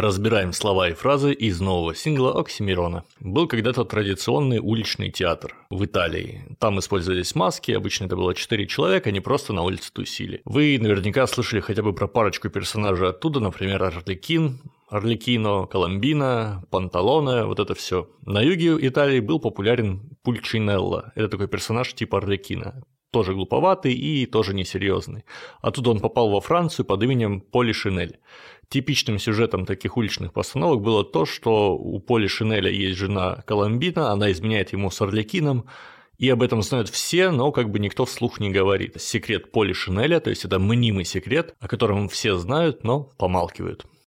Разбираем слова и фразы из нового сингла Оксимирона. Был когда-то традиционный уличный театр в Италии. Там использовались маски, обычно это было 4 человека, они просто на улице тусили. Вы наверняка слышали хотя бы про парочку персонажей оттуда, например, Арликин, Орликино, Коломбина, Панталоне, вот это все. На юге Италии был популярен Пульчинелло. Это такой персонаж типа Орликина тоже глуповатый и тоже несерьезный. Оттуда он попал во Францию под именем Поли Шинель. Типичным сюжетом таких уличных постановок было то, что у Поли Шинеля есть жена Коломбина, она изменяет ему с Орликином, и об этом знают все, но как бы никто вслух не говорит. Секрет Поли Шинеля, то есть это мнимый секрет, о котором все знают, но помалкивают.